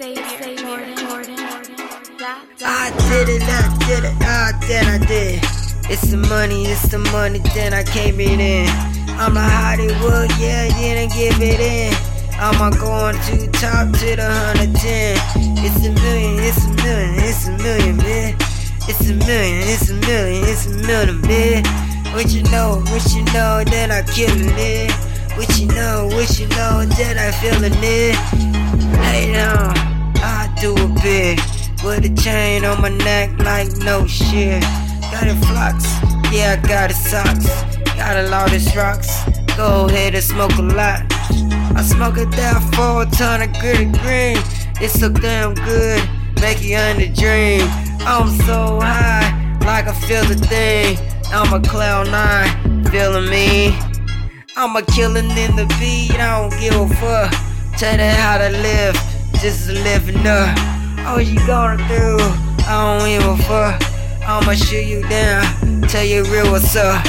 Xavier, Jordan, Jordan, I did it, I did it, I did, I did. It's the money, it's the money, then I came it in. I'm like Hollywood, yeah, didn't give it in. I'm a going to top to the 110. It's a million, it's a million, it's a million, man. It's a million, it's a million, it's a million, man. What you know, what you know that I killin' it. What you know, what you know that I feelin' it. Hey now, I. With a chain on my neck like no shit. Got it flux, yeah, I got it socks. Got a lot of rocks. Go ahead and smoke a lot. I smoke it down for a ton of gritty green. It's so damn good, make you under dream. I'm so high, like I feel the thing. I'm a cloud nine, feeling me. I'm a killing in the beat, I don't give a fuck. Tell that how to live, just living up. Oh, you gonna do? I don't give a fuck. I'ma shoot you down, tell you real what's up.